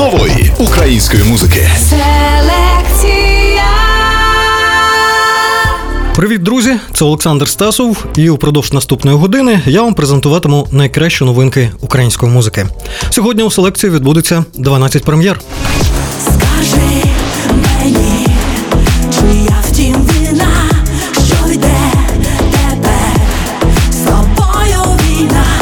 нової української музики. Селекція. Привіт, друзі! Це Олександр Стасов, і упродовж наступної години я вам презентуватиму найкращі новинки української музики. Сьогодні у селекції відбудеться 12 прем'єр. Скажи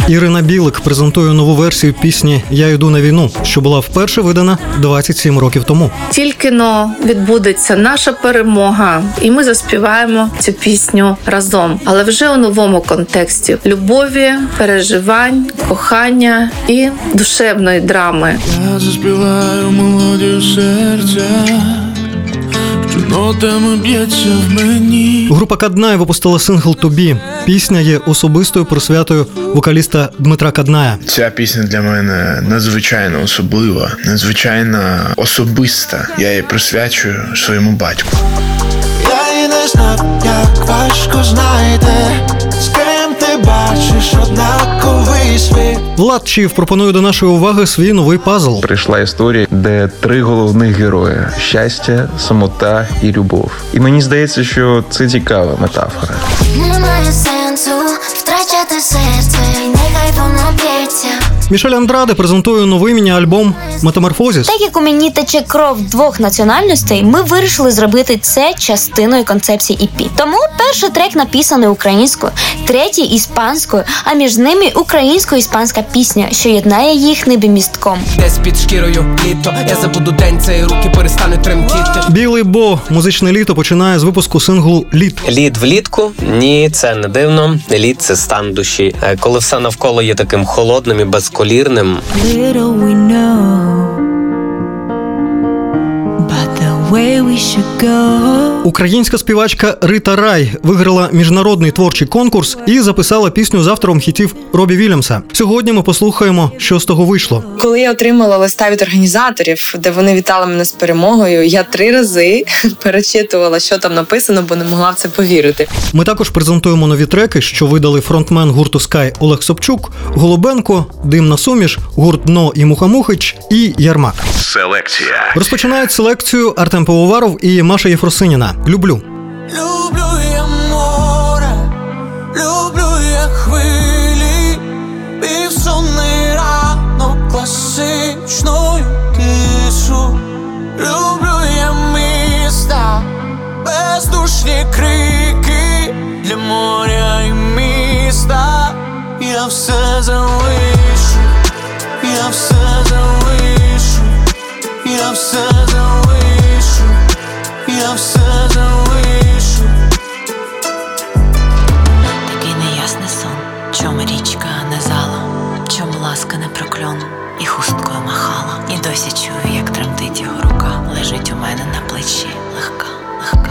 Ірина Білик презентує нову версію пісні Я йду на війну, що була вперше видана 27 років тому. Тільки но відбудеться наша перемога, і ми заспіваємо цю пісню разом, але вже у новому контексті любові, переживань, кохання і душевної драми. Я заспіваю мелодію серця, нотами б'ється в мені. Група Каднай випустила сингл Тобі. Пісня є особистою присвятою вокаліста Дмитра Кадная. Ця пісня для мене надзвичайно особлива, надзвичайно особиста. Я її присвячую своєму батьку. Я і не знав, як важко знайти, з ким ти бачиш однаковий світ. Влад Чів пропонує до нашої уваги свій новий пазл. прийшла історія, де три головних герої: щастя, самота і любов. І мені здається, що це цікава метафора. Немає сенсу втрачати серце, і нехай воно б'ється. Мішель Андраде презентує новий міні-альбом Метаморфозіс. Так як у мені тече кров двох національностей, ми вирішили зробити це частиною концепції EP. Тому перший трек написаний українською, третій іспанською, а між ними українсько-іспанська пісня, що єднає їх небі містком. Десь під шкірою літо, я забуду день, це і руки перестануть тремтіти. Білий Бо музичне літо починає з випуску синглу Літ. Лід влітку? Ні, це не дивно. Лід це стан душі. Е, Коли все навколо є таким холодним і безколірним, Little Українська співачка Рита Рай виграла міжнародний творчий конкурс і записала пісню з автором хітів Робі Вільямса. Сьогодні ми послухаємо, що з того вийшло. Коли я отримала листа від організаторів, де вони вітали мене з перемогою, я три рази перечитувала, що там написано, бо не могла в це повірити. Ми також презентуємо нові треки, що видали фронтмен гурту Sky Олег Собчук, Голубенко, Димна Суміш, гурт Дно і Мухамухич і Ярмак. Селекція. Розпочинають селекцію Артем Пивоваров і Маша Єфросиніна. Люблю. Я море, люблю я хвилі, півсонний ранок класичною тишу. Люблю я міста, бездушні крики для моря і міста. Я все залишу, я все залишу, я все залишу. Прокльон, і хусткою махала. І досі чую, як тремтить його рука, лежить у мене на плечі, легка, легка.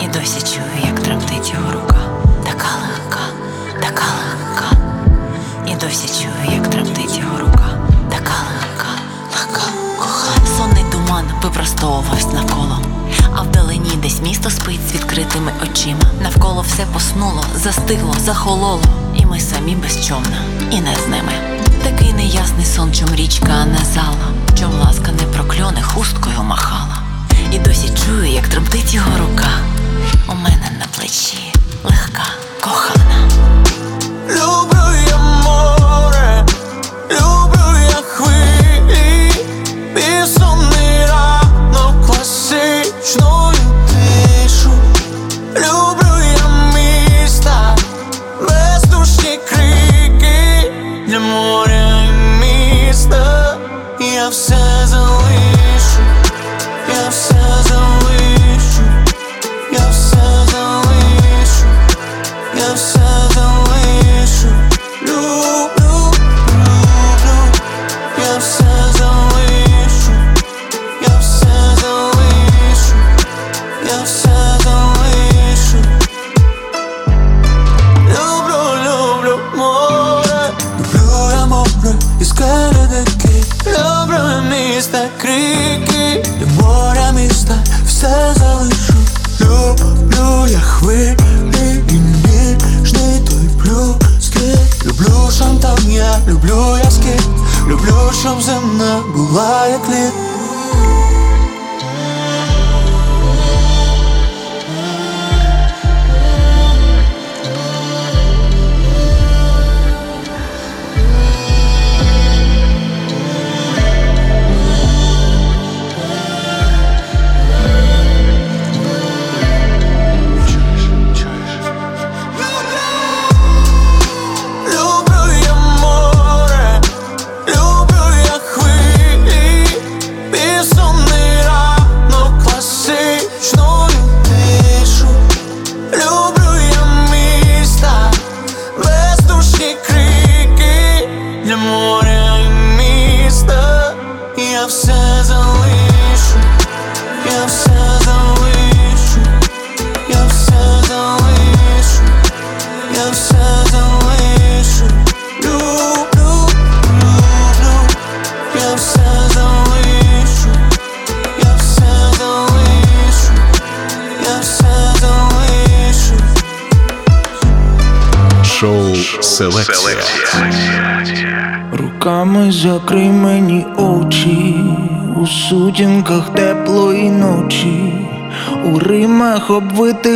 І досі чую, як тремтить його рука, така легка, така легка. І досі чую, як тремтить його рука, така легка, легка, кохана. Сонний туман випростовувався навколо. А вдалині десь місто спить з відкритими очима. Навколо все поснуло, застигло, захололо. І ми самі безчомна, і не з ними. Такий неясний сон, чом річка не зала, чом ласка не прокльоне, хусткою махала. І досі чую, як тремтить його рука. У мене на плечі легка, кохана. Щоб земна була як лід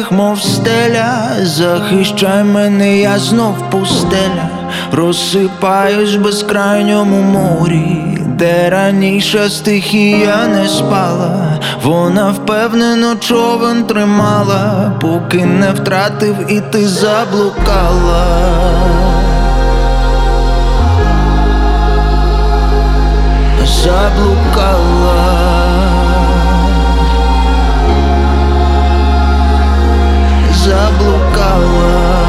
обвитих, мов стеля, захищай мене, я знов пустеля, розсипаюсь в безкрайньому морі, де раніше стихія не спала, вона впевнено човен тримала, поки не втратив і ти заблукала. заблукала. Заблукала.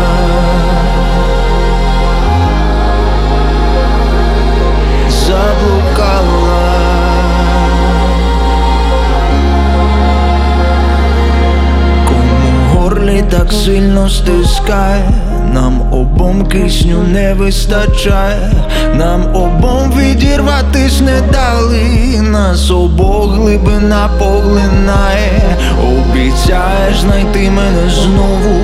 Заблукала. Кому в горлі так сильно стискає, нам обом кисню не вистачає, нам обом відірватись не дали, нас обох глибина поглинає, обіцяєш знайти мене знову,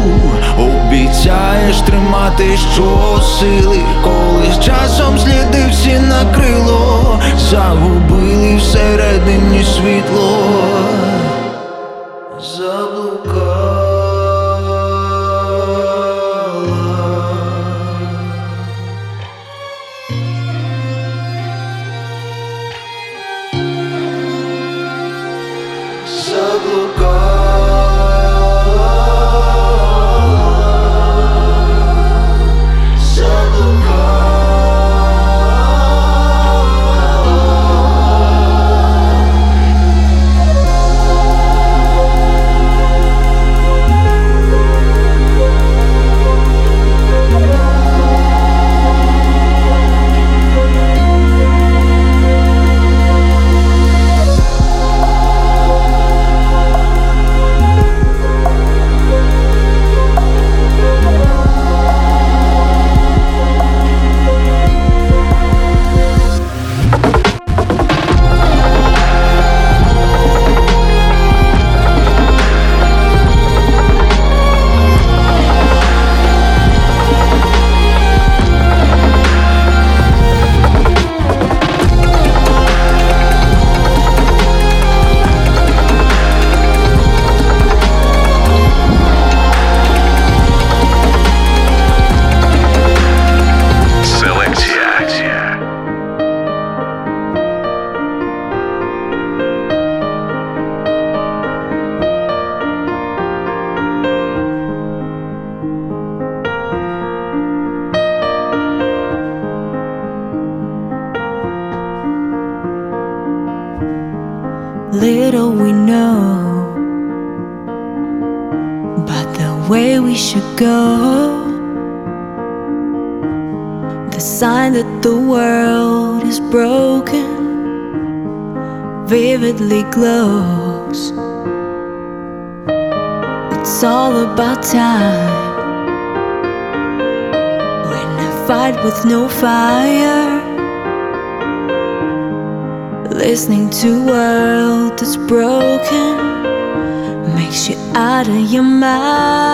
обіцяєш тримати щосили, коли часом сліди всі накрило, загубили всередині світло. It's all about time. When I fight with no fire. Listening to a world that's broken makes you out of your mind.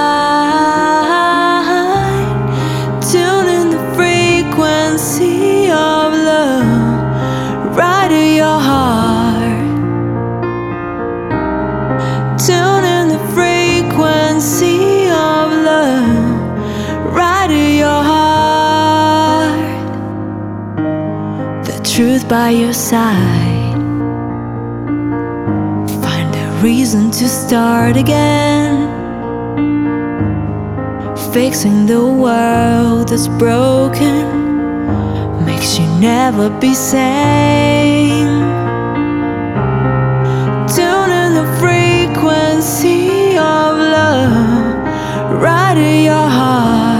By your side. Find a reason to start again. Fixing the world that's broken makes you never be sane. Tune in the frequency of love right in your heart.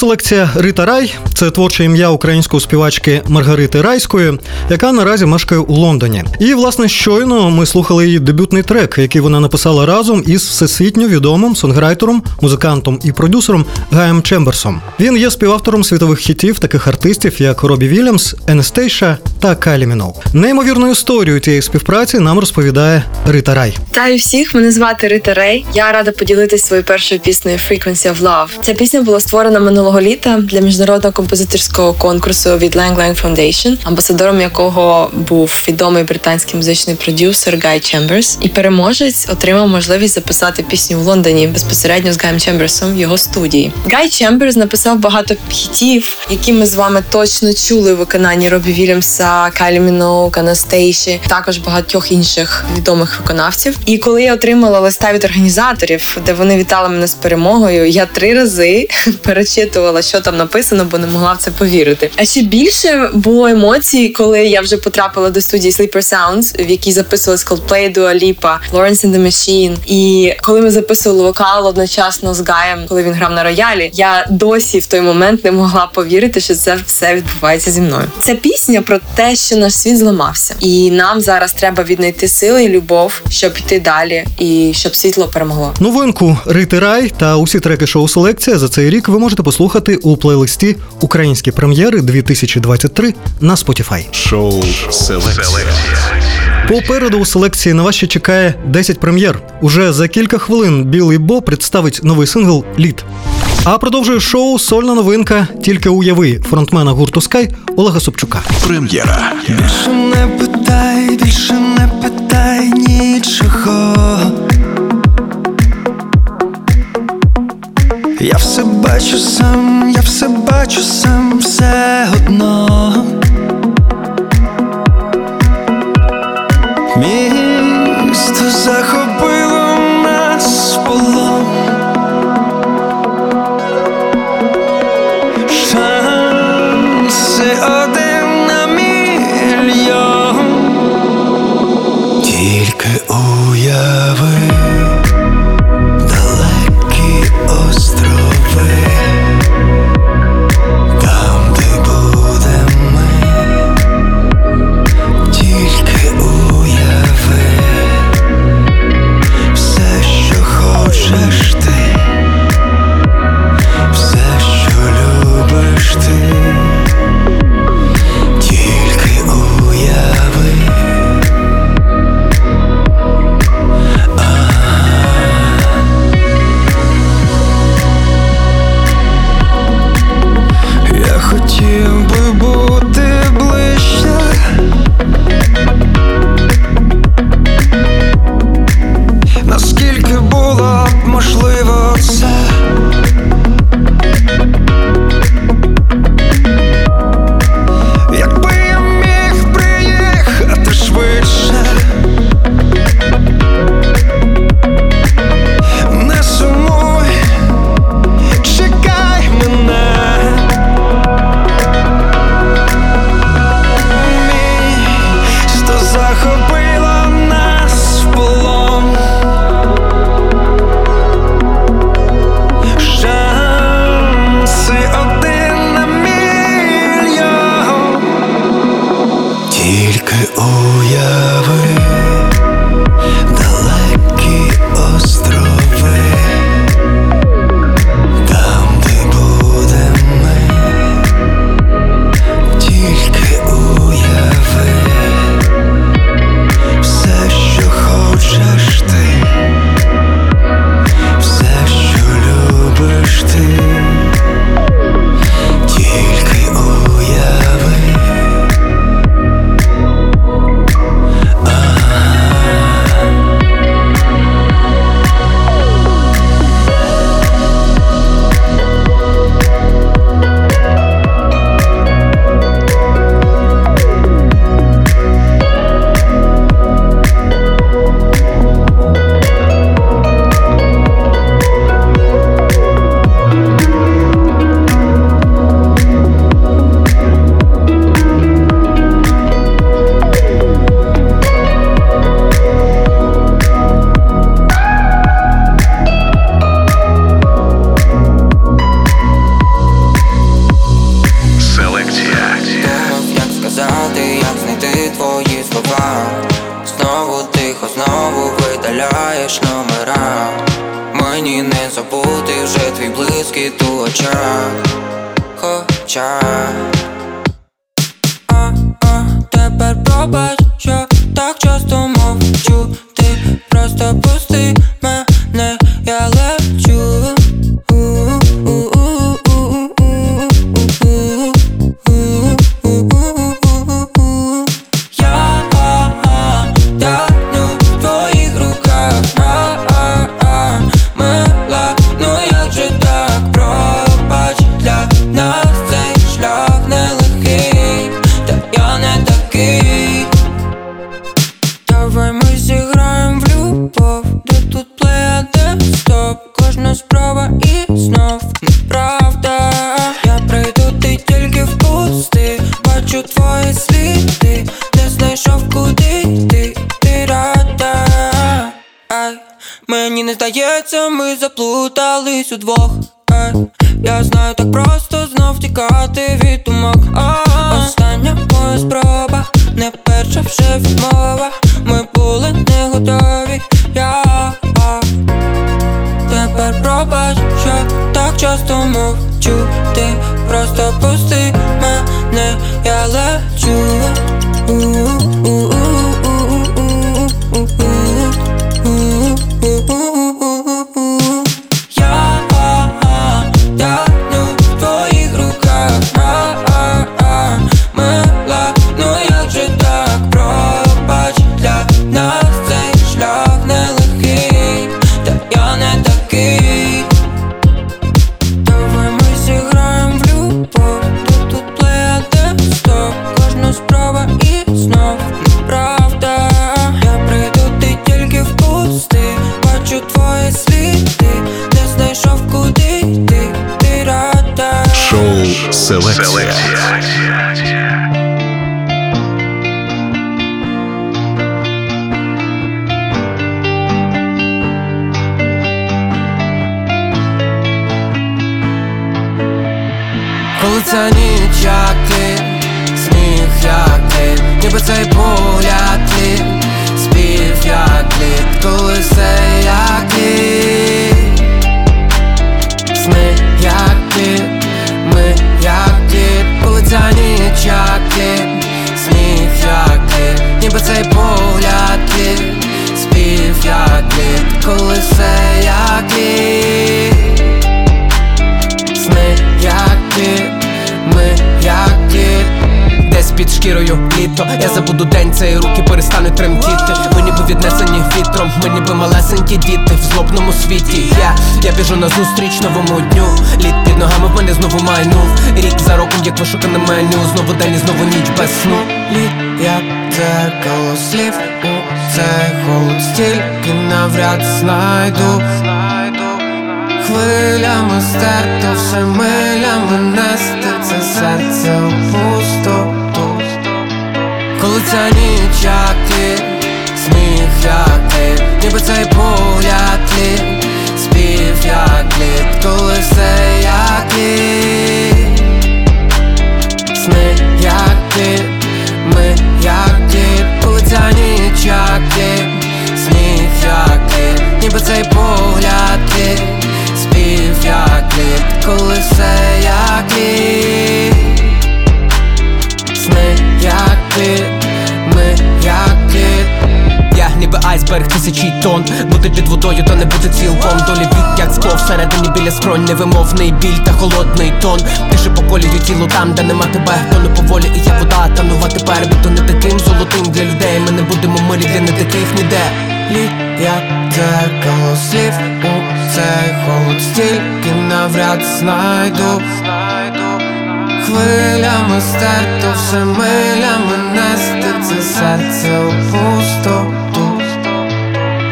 Селекція Рита Рай це творче ім'я української співачки Маргарити Райської, яка наразі мешкає у Лондоні. І, власне, щойно ми слухали її дебютний трек, який вона написала разом із всесвітньо відомим сонграйтером, музикантом і продюсером Гаєм Чемберсом. Він є співавтором світових хітів таких артистів, як Робі Вільямс, Енестейша та Кайлі Міноу. Неймовірну історію цієї співпраці нам розповідає Рита Рай. Вітаю всіх, мене звати Рита Рей. Я рада поділитися своєю першою піснею Frequency of Love. Ця пісня була створена минулого літа для міжнародного композиторського конкурсу від Lang Lang Foundation, амбасадором якого був відомий британський музичний продюсер Гай Чемберс. І переможець отримав можливість записати пісню в Лондоні безпосередньо з Гаєм Чемберсом в його студії. Гай Чемберс написав багато хітів, які ми з вами точно чули у виконанні Робі Вільямса, Кайлі Міноук, Анастейші, також багатьох інших відомих виконавців. І коли я отримала листа від організаторів, де вони вітали мене з перемогою, я три рази перечитувала, що там написано, бо не могла в це повірити. А ще більше було емоцій, коли я вже потрапила до студії Sleeper Sounds, в якій записували Coldplay, Dua Lipa, Lawrence and the Machine. І коли ми записували вокал одночасно з Гаєм, коли він грав на роялі, я досі в той момент не могла повірити, що це все відбувається зі мною. Ця пісня про те, що наш світ зламався, і нам зараз треба віднайти сили і любов, щоб йти далі, і щоб світло перемогло. Новинку Рити Рай та усі треки шоу Селекція за цей рік ви можете послухати у плейлисті Українські прем'єри 2023 на Spotify. Шоу Селекція. Попереду у селекції на вас ще чекає 10 прем'єр. Уже за кілька хвилин Білий Бо представить новий сингл Лід. А продовжує шоу сольна новинка Тільки уяви фронтмена гурту Скай Олега Собчука. Прем'єра. Більше не питай, більше не питай нічого. Я все бачу сам, я все бачу сам, все одно. Місто захопило під шкірою літо. Я забуду день, цей руки перестануть тремтіти. Ми ніби віднесені вітром, ми ніби малесенькі діти в злобному світі. Я, я біжу назустріч новому дню. Літ під ногами в мене знову майнув. Рік за роком, як вишукане меню. Знову день і знову ніч без сну. Літ, як дзеркало слів. У цей холод Стільки навряд знайду. Хвилями стерто, все милями нести. Це серце у пустоту Коли ця ніч як ти, сміх як ти, ніби цей погляд тлі, спів як лід, коли все як ти, сни як ти, ми як ти, коли ця ніч як ти, сміх як ти, ніби цей погляд тлі, спів як лід, коли все як ти, сни як ти, ми як ти. Я ніби айсберг тисячі тонн. Бути під водою, та не бути цілком. Долі від як скло всередині біля скронь. Невимовний біль та холодний тон. Тише по колію тілу там, де нема тебе. Тону поволі і я вода, танува тепер Бути не таким золотим для людей. Ми не будемо милі для не таких ніде. Лід, як дзеркало слів у цей холод Стільки навряд знайду Хвилями стерто, все милями нести. Це серце у пустоту.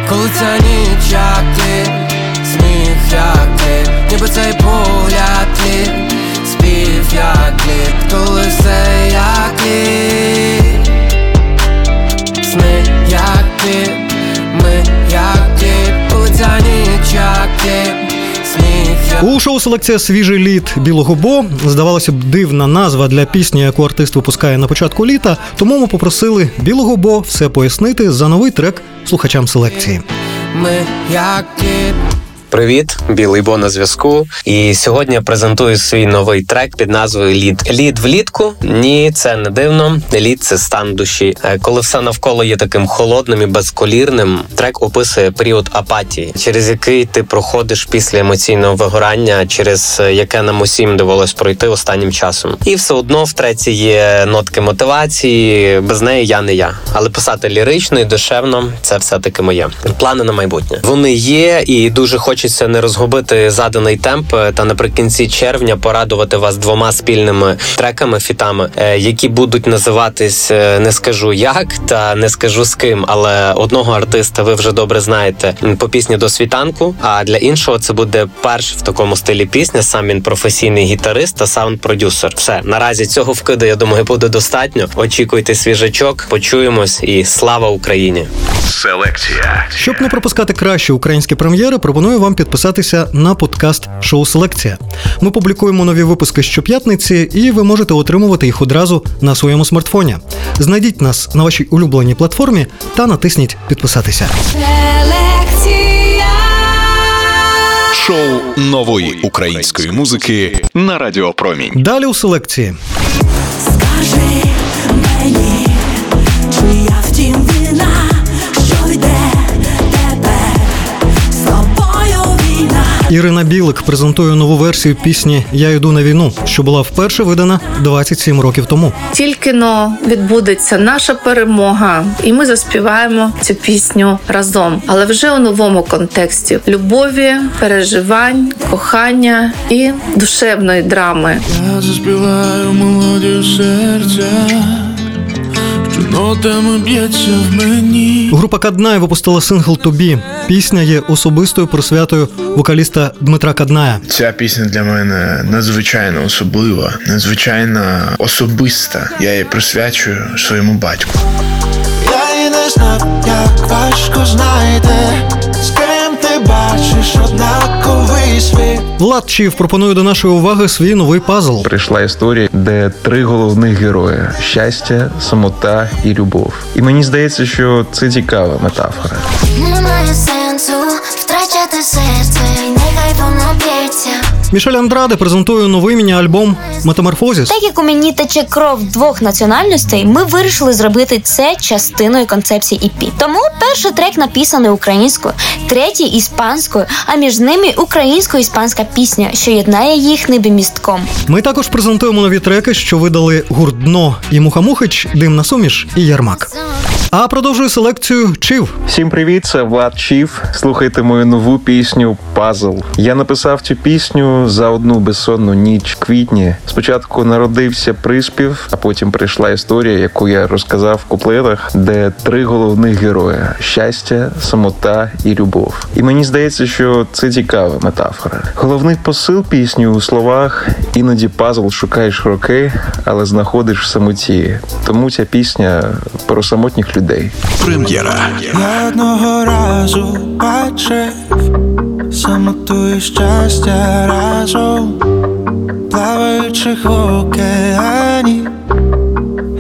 Коли ця ніч як селекція свіжий літ білого бо здавалося б, дивна назва для пісні, яку артист випускає на початку літа. Тому ми попросили білого бо все пояснити за новий трек слухачам селекції. ми як Привіт, білий бо на зв'язку. І сьогодні я презентую свій новий трек під назвою Лід. Лід влітку? Ні, це не дивно. Лід це стан душі. Е, Коли все навколо є таким холодним і безколірним, трек описує період апатії, через який ти проходиш після емоційного вигорання, через е, яке нам усім довелось пройти останнім часом. І все одно в треці є нотки мотивації. Без неї я не я. Але писати лірично і душевно це все таки моє. Плани на майбутнє. Вони є, і дуже хочеться не розгубити заданий темп е, та наприкінці червня порадувати вас двома спільними треками, фітами, е, які будуть називатись е, не скажу як та не скажу з ким, але одного артиста ви вже добре знаєте по пісні до світанку. А для іншого це буде перший в такому стилі пісня. Сам він професійний гітарист та саунд-продюсер. Все наразі цього вкиду, я думаю, буде достатньо. Очікуйте свіжачок, почуємось і слава Україні! Селекція. Щоб не пропускати кращі українські прем'єри, пропоную вам підписатися на подкаст Шоу Селекція. Ми публікуємо нові випуски щоп'ятниці, і ви можете отримувати їх одразу на своєму смартфоні. Знайдіть нас на вашій улюбленій платформі та натисніть підписатися. Шоу нової української музики на Радіо Промінь. Далі у селекції. Ірина Білик презентує нову версію пісні Я йду на війну, що була вперше видана 27 років тому. Тільки но відбудеться наша перемога, і ми заспіваємо цю пісню разом, але вже у новому контексті любові, переживань, кохання і душевної драми. Я заспіваю мелодію серця, нотами б'ється в мені. Група Каднає випустила сингл Тобі. Пісня є особистою присвятою вокаліста Дмитра Кадная. Ця пісня для мене надзвичайно особлива, надзвичайно особиста. Я її присвячую своєму батьку. Я і не знав, як важко знайти, з ким ти бачиш однаковий світ. Влад Чів пропонує до нашої уваги свій новий пазл. Прийшла історія, де три головних герої: щастя, самота і любов. І мені здається, що це цікава метафора. Немає сенсу втрачати Мішель Андраде презентує новий міні-альбом Метаморфозіс. Так як у мені тече кров двох національностей, ми вирішили зробити це частиною концепції EP. Тому перший трек написаний українською, третій іспанською, а між ними українсько-іспанська пісня, що єднає їх містком. Ми також презентуємо нові треки, що видали гурт Дно і Мухамухич, Димна суміш і Ярмак. А продовжує селекцію Чив. Всім привіт, це Влад Чів. Слухайте мою нову пісню Пазл. Я написав цю пісню за одну безсонну ніч квітні. Спочатку народився приспів, а потім прийшла історія, яку я розказав в куплетах, де три головних герої: щастя, самота і любов. І мені здається, що це цікава метафора. Головний посил пісні у словах іноді пазл шукаєш роки, але знаходиш в самоті. Тому ця пісня про самотніх людей. Прем'єра. Я одного разу бачив самоту і щастя разом, плаваючих в океані,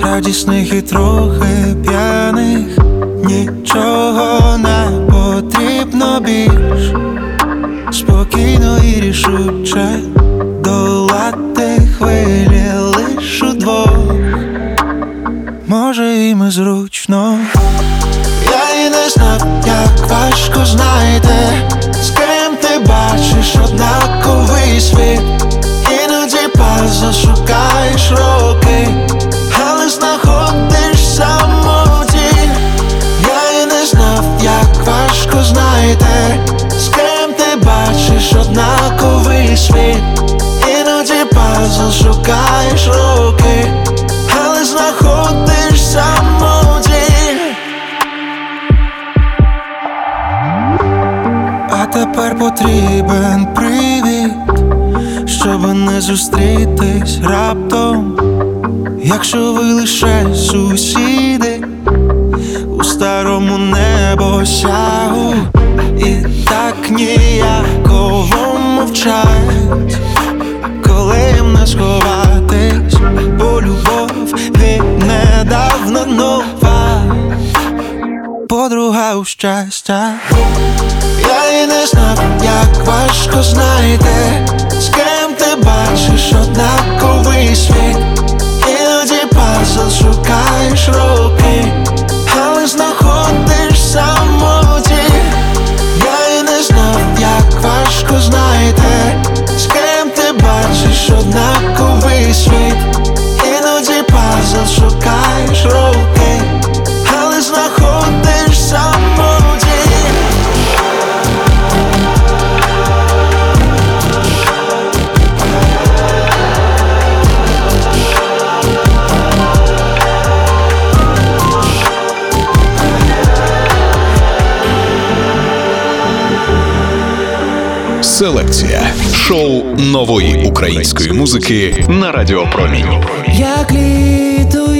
радісних і трохи п'яних, нічого не потрібно більш, спокійно і рішуче долати хвилі лиш удвох. Може, їм і зручно. Я і не знав, як важко знайти, з ким ти бачиш однаковий світ. Іноді пазл шукаєш роки, але знаходиш самоті. Я і не знав, як важко знайти, з ким ти бачиш однаковий світ. Іноді пазл шукаєш роки, тепер потрібен привід, щоб не зустрітись раптом, якщо ви лише сусіди у старому небосягу, і так ніяково мовчать, коли їм не сховатись, бо любов від недавно нова. Подруга у щастя. Я і не знав, як важко знайти, з ким ти бачиш однаковий світ. Іноді пазл шукаєш руки, але знаходиш самоті. Я і не знав, як важко знайти, з ким ти бачиш однаковий світ. Іноді пазл шукаєш Селекція шоу нової української музики на Радіо Промінь. Як літо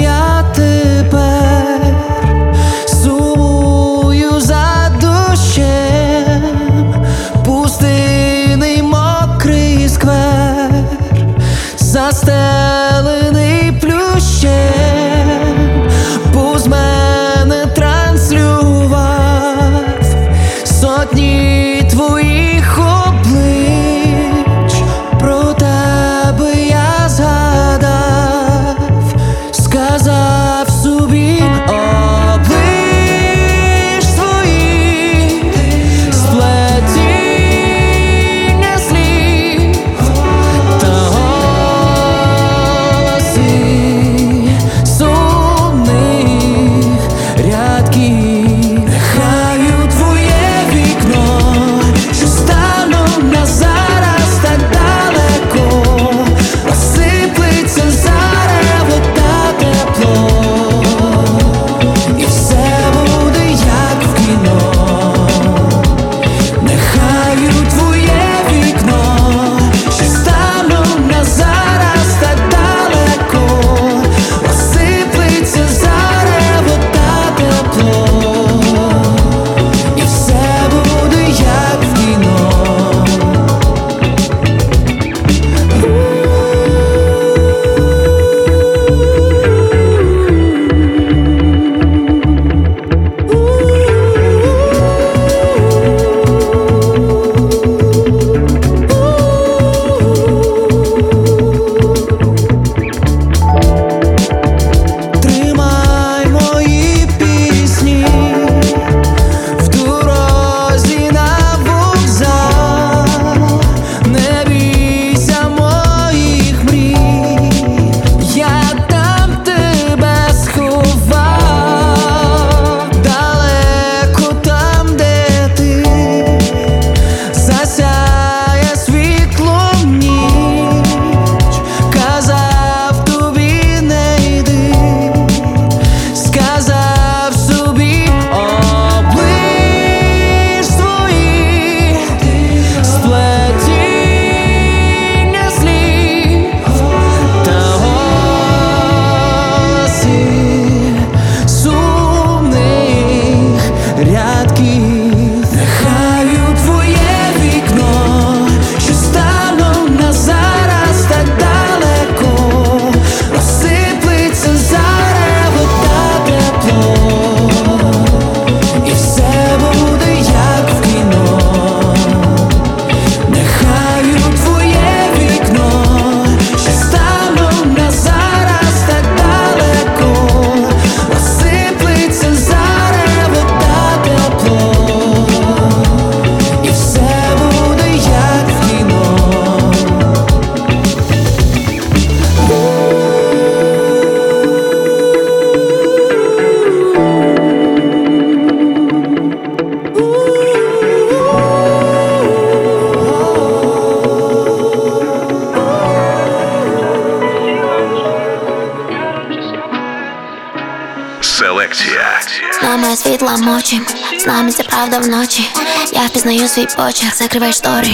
з нами правда вночі. Я впізнаю свій почерк, закривай штори,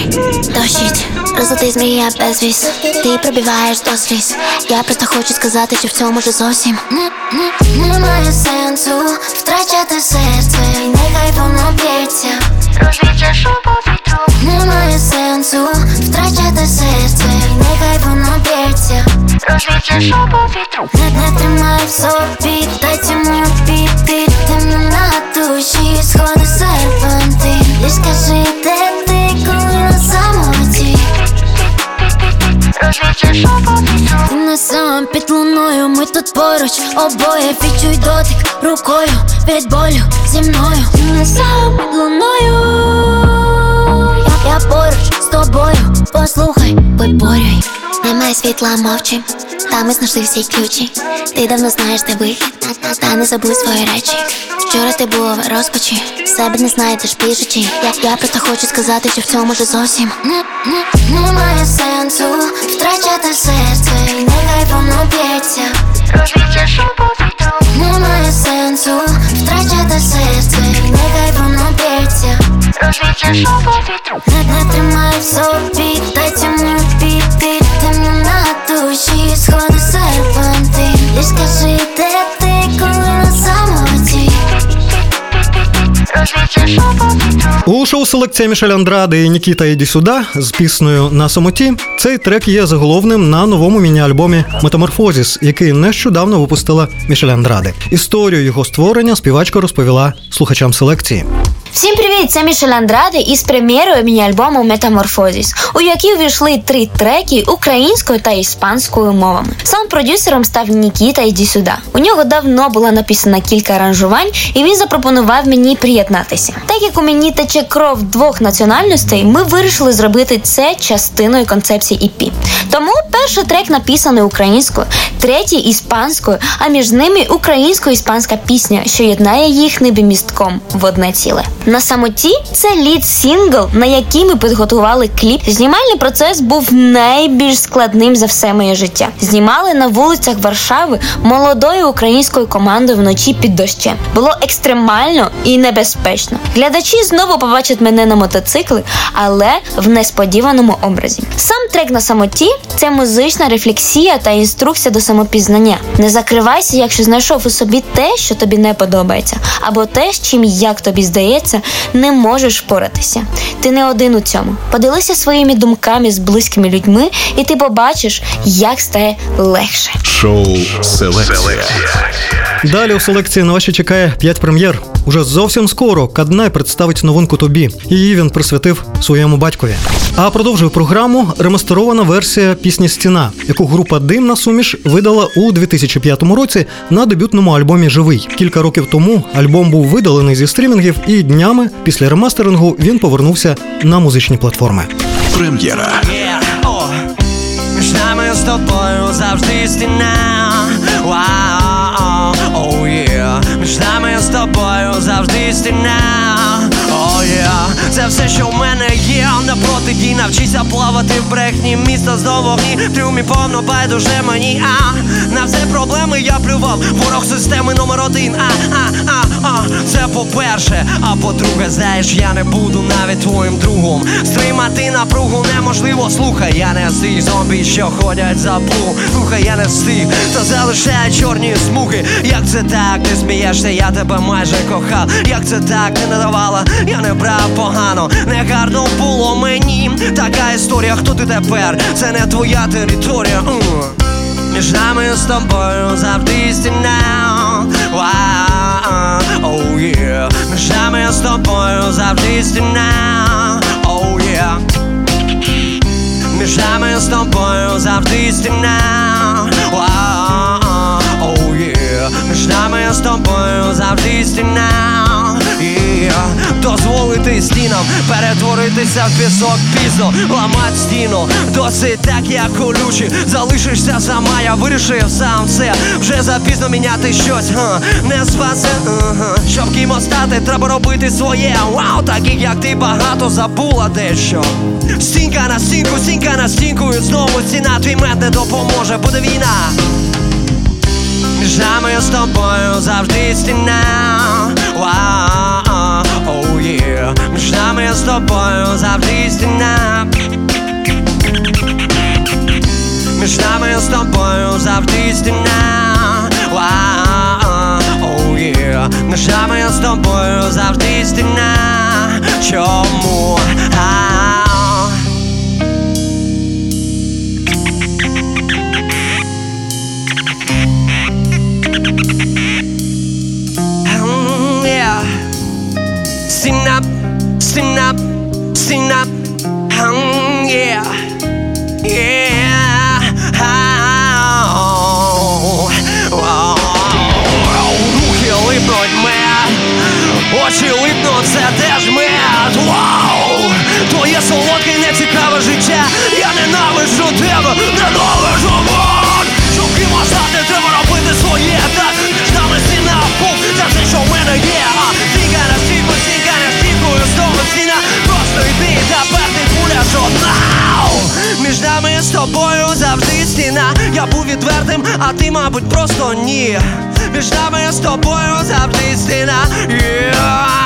дощить, розлитий змія безвіз. Ти пробиваєш до сліз. Я просто хочу сказати, що в цьому вже зовсім немає сенсу втрачати серце, і нехай воно б'ється. Розвідчашу повітру. Немає сенсу втрачати серце, і нехай воно б'ється. Розвідчашу повітру. Не, не тримай в собі, дай цьому піти душі сходи серпанти І скажи, де ти, коли на самоті Розвідчиш Ти на сам під луною, ми тут поруч. Обоє Відчуй дотик рукою від болю зі мною. На сам під луною. Я, поруч з тобою, послухай, виборюй немає світла, мовчи, та ми знайшли всі ключі. Ти давно знаєш, де вихід, та не забудь свої речі. Вчора ти була в розпачі, себе не знайдеш біжучи. Я, я просто хочу сказати, що в цьому вже зовсім не, не, немає сенсу втрачати серце, і нехай воно б'ється. Немає сенсу втрачати серце, і нехай воно б'ється. Не, не тримай в собі, дай цьому У шоу селекція Мішель Андраде і Нікіта Іді сюда з піснею на самоті. Цей трек є заголовним на новому міні-альбомі Метаморфозіс, який нещодавно випустила Мішель Андраде. Історію його створення співачка розповіла слухачам селекції. Всім привіт! Це Мішель Андраде із прем'єрою міні-альбому Метаморфозіс, у який увійшли три треки українською та іспанською мовами. Сам продюсером став Нікіта Іді сюда. У нього давно було написано кілька аранжувань, і він запропонував мені приєднатися. Так як у мені тече кров двох національностей, ми вирішили зробити це частиною концепції EP. Тому перший трек написаний українською, третій іспанською, а між ними українсько-іспанська пісня, що єднає їх небі в одне ціле. На самоті це лід сингл, на який ми підготували кліп. Знімальний процес був найбільш складним за все моє життя. Знімали на вулицях Варшави молодою українською командою вночі під дощем. Було екстремально і небезпечно. Глядачі знову побачать мене на мотоцикли, але в несподіваному образі. Сам трек на самоті це музична рефлексія та інструкція до самопізнання. Не закривайся, якщо знайшов у собі те, що тобі не подобається, або те, з чим як тобі здається, не можеш впоратися. Ти не один у цьому. Поділися своїми думками з близькими людьми, і ти побачиш, як стає легше. Шоу Селекція. Далі у селекції на ваші чекає 5 прем'єр. Уже зовсім скоро Каднай представить новинку тобі. Її він присвятив своєму батькові. А продовжує програму ремастерована версія пісні Стіна, яку група Димна суміш видала у 2005 році на дебютному альбомі Живий. Кілька років тому альбом був видалений зі стрімінгів, і днями після ремастерингу він повернувся на музичні платформи. Прем'єра. Між нами з тобою завжди стіна. Вау, оу, yeah. Між нами з тобою завжди стіна. Це все, що в мене є. На протидій навчися плавати в брехні. Місто знову вогні. В трюмі повно байдуже мені. А на все проблеми я плював. Ворог системи номер один. А, а, а, а. Це по-перше. А по-друге, знаєш, я не буду навіть твоїм другом. Стримати напругу неможливо. Слухай, я не з тих зомбі, що ходять за плуг. Слухай, я не з тих, та залишає чорні смуги. Як це так? Ти смієшся, я тебе майже кохав. Як це так ти не давала? Я не брав погано, не гарно було мені. Така історія, хто ти тепер? Це не твоя територія. Між нами з тобою завжди стіна. Оу, є. Між нами з тобою завжди стіна. Оу, є. Між нами з тобою завжди стіна. Оу, є. Між нами з тобою завжди стіна. Дозволити стінам перетворитися в пісок пізно, ламать стіну, досить так, як колючі Залишишся сама, я вирішив сам все. Вже запізно міняти щось, га, не спасе. Щоб кимось стати, треба робити своє. Вау, таких як ти багато забула дещо. Стінка на стінку, стінка на стінку І знову стіна, твій мед не допоможе, буде війна. Між нами з тобою завжди стіна тобою завжди стіна. Між нами з тобою завжди стіна. Між нами з тобою завжди стіна. Чому? Щоб стати, треба робити своє Так, між нами стіна, пух, це що в мене є. А стійка на стійку, стійка на Знову стіна, просто йди та пуля, що Між нами з тобою завжди стіна. Я був відвертим, а ти, мабуть, просто ні. Між нами з тобою завжди стіна. Yeah.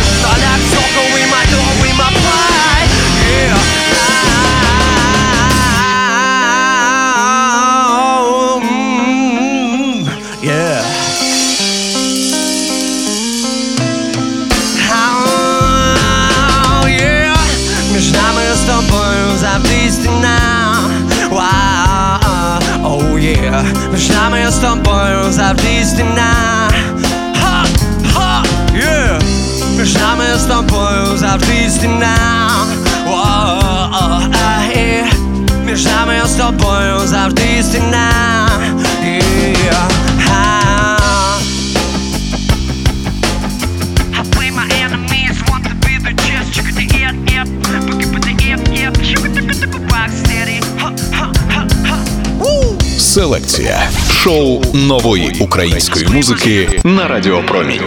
Селекція шоу нової української музики на Радіо Промінь.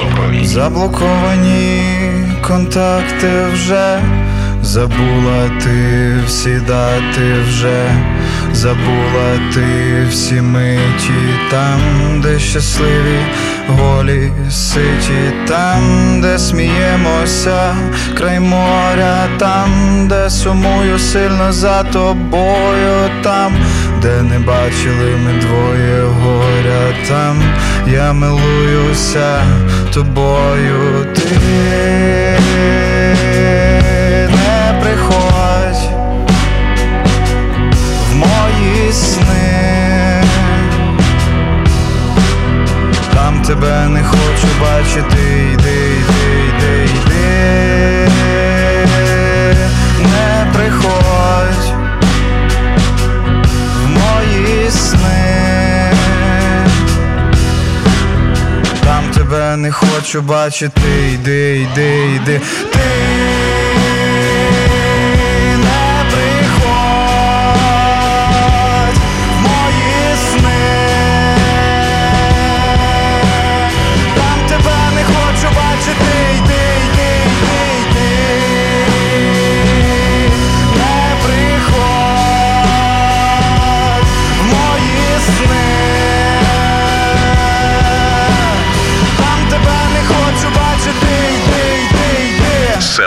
Заблоковані контакти вже, забула ти всі дати вже, забула ти всі миті. Там, де щасливі, голі ситі, там, де сміємося, край моря, там, де сумую сильно за тобою, там, де не бачили ми двоє горя, там я милуюся тобою, ти не приходь в мої сни, там тебе не хочу бачити, йди, хочу бачити, йди, йди, йди, ти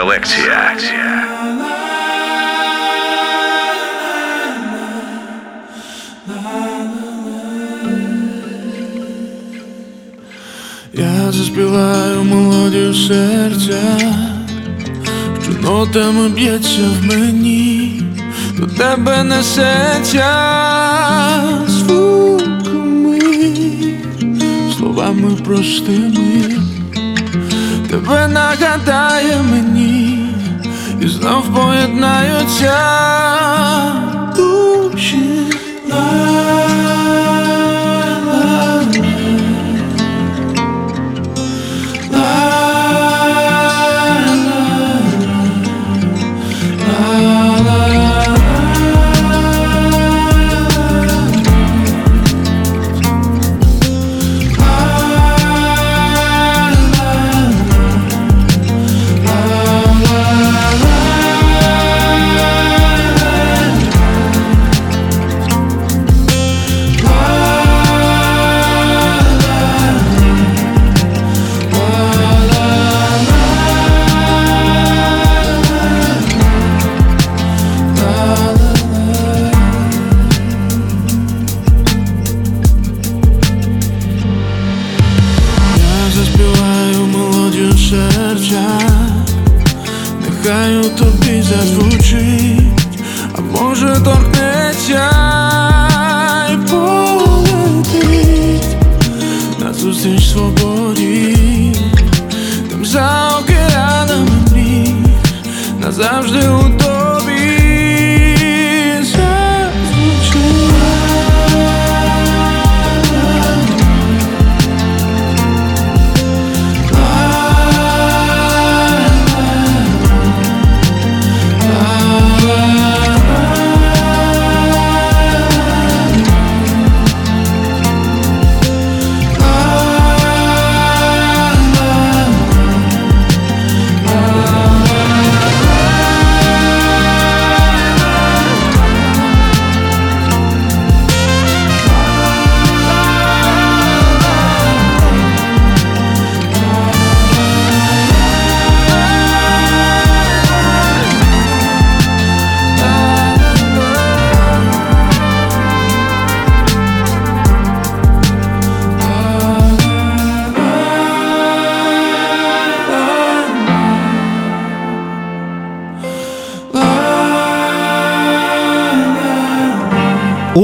Селекція. Я заспіваю мелодію серця, що нотами б'ється в мені, до тебе несеться звуками, словами простими, тебе нагадає мені, знов поєднаються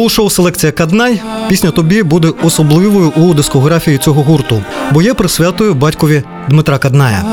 У шоу Селекція Каднай пісня тобі буде особливою у дискографії цього гурту, бо є присвятою батькові Дмитра Кадная.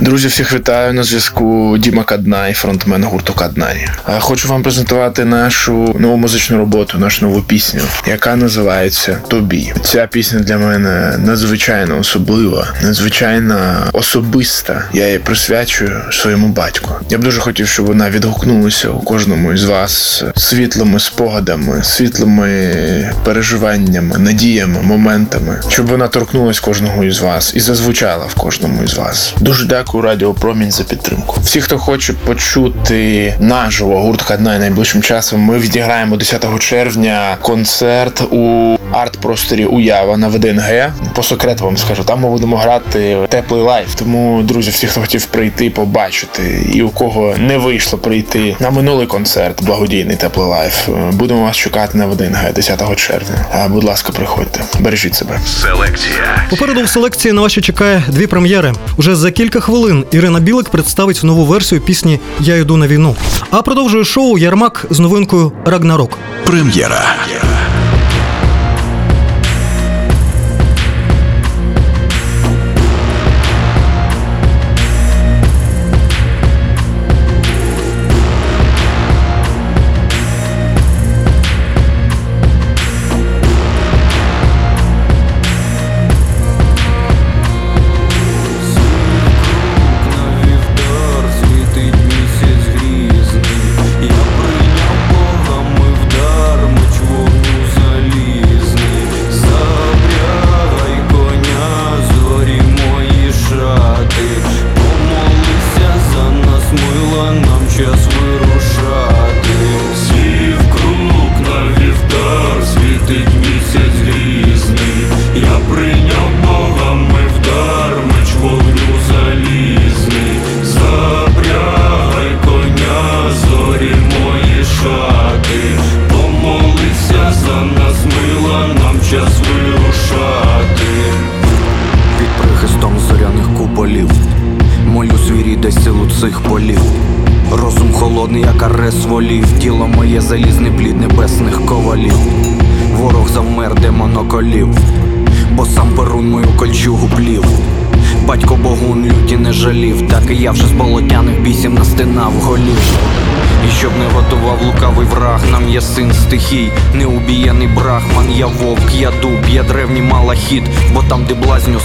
Друзі, всіх вітаю на зв'язку Діма Каднай, фронтмен гурту Каднай. Хочу вам презентувати нашу нову музичну роботу, нашу нову пісню, яка називається Тобі. Ця пісня для мене надзвичайно особлива, надзвичайно особиста. Я її присвячую своєму батьку. Я б дуже хотів, щоб вона відгукнулася у кожному із вас світлими спогадами, світлими переживаннями, надіями, моментами, щоб вона торкнулась кожного із вас і зазвучала в кожному із вас. Дуже дякую Радіо Промінь за підтримку. Всі, хто хоче почути наживо гурт Каднай найближчим часом, ми відіграємо 10 червня концерт у арт-просторі Уява на ВДНГ. По секрету вам скажу, там ми будемо грати теплий лайв. Тому, друзі, всі, хто хотів прийти, побачити, і у кого не вийшло прийти на минулий концерт, благодійний теплий лайв, будемо вас чекати на ВДНГ 10 червня. А, Будь ласка, приходьте, бережіть себе. Селекція. Попереду в селекції на вас ще чекає дві прем'єри. Уже за кілька хвилин Ірина Білик представить нову версію пісні Я йду на війну. А продовжує шоу Ярмак з новинкою Рагнарок. Прем'єра.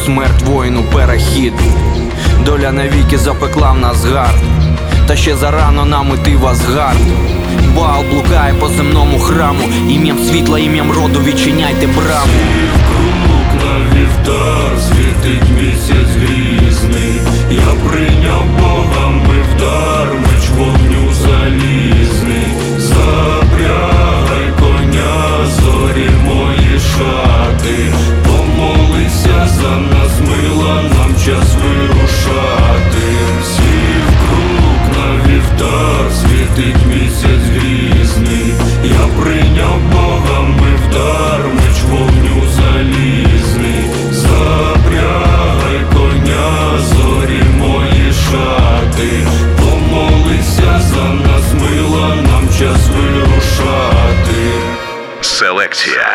Смерть, воїну перехід. Доля навіки запекла в нас гард, та ще зарано нам іти в Асгард. Бал блукає по земному храму, ім'ям світла, ім'ям роду відчиняйте браму. Круг на вівтар, світить місяць грізний, я прийняв Бога, ми вдар, меч вогню залізний, запрягай за нас, мила, нам час вирушати. Сів круг на вівтар, світить місяць грізний, я прийняв Бога, ми вдар, меч вогню залізний, запрягай коня, зорі мої шати, помолися за нас, мила, нам час вирушати. Селекція.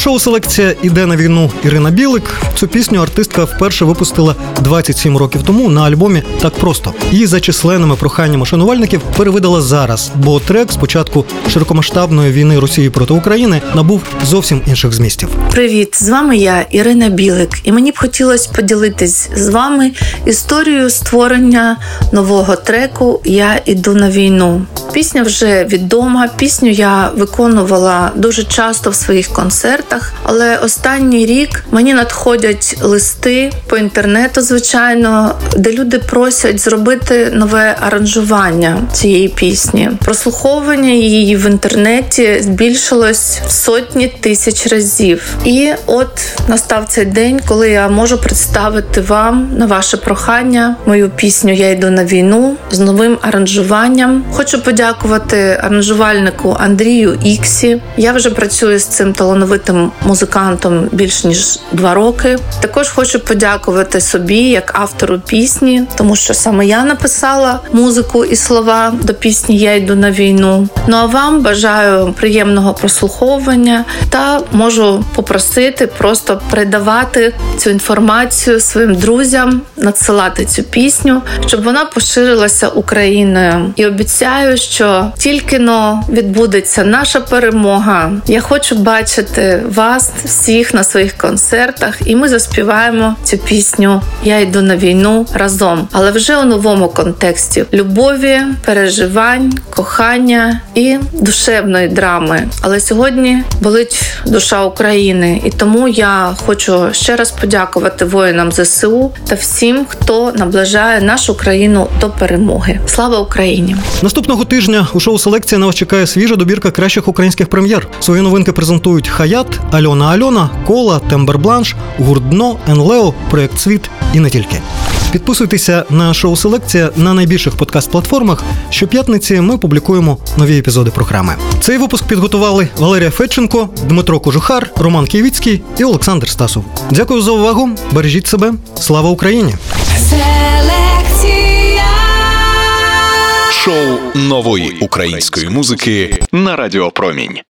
Шоу селекція іде на війну Ірина Білик. Цю пісню артистка вперше випустила 27 років тому на альбомі Так просто. Її за численними проханнями шанувальників перевидала зараз, бо трек спочатку широкомасштабної війни Росії проти України набув зовсім інших змістів. Привіт, з вами я, Ірина Білик, і мені б хотілося поділитись з вами історією створення нового треку Я іду на війну. Пісня вже відома. Пісню я виконувала дуже часто в своїх концертах, але останній рік мені надходять листи по інтернету, звичайно, де люди просять зробити нове аранжування цієї пісні. Прослуховування її в інтернеті збільшилось в сотні тисяч разів. І от настав цей день, коли я можу представити вам на ваше прохання мою пісню Я йду на війну з новим аранжуванням. Хочу подякувати аранжувальнику Андрію Іксі. Я вже працюю з цим талановитим музикантом більш ніж два роки. Також хочу подякувати собі як автору пісні, тому що саме я написала музику і слова до пісні Я йду на війну. Ну а вам бажаю приємного прослуховування та можу попросити просто передавати цю інформацію своїм друзям, надсилати цю пісню, щоб вона поширилася Україною. І обіцяю, що тільки но відбудеться наша перемога. Я хочу бачити вас всіх на своїх концертах, і ми заспіваємо цю пісню Я йду на війну разом, але вже у новому контексті любові, переживань, кохання і душевної драми. Але сьогодні болить душа України, і тому я хочу ще раз подякувати воїнам ЗСУ та всім, хто наближає нашу країну до перемоги. Слава Україні! Наступного тижня у шоу селекція на вас чекає свіжа добірка кращих українських прем'єр. Свої новинки презентують Хаят, Альона Альона, Кола, Тембер Бланш, Гурт Дно, Енлео, Проект Світ і не тільки. Підписуйтеся на шоу Селекція на найбільших подкаст-платформах. Щоп'ятниці ми публікуємо нові епізоди програми. Цей випуск підготували Валерія Федченко, Дмитро Кожухар, Роман Київіцький і Олександр Стасов. Дякую за увагу. Бережіть себе. Слава Україні! Селекція. Шоу нової української музики на Радіо Промінь.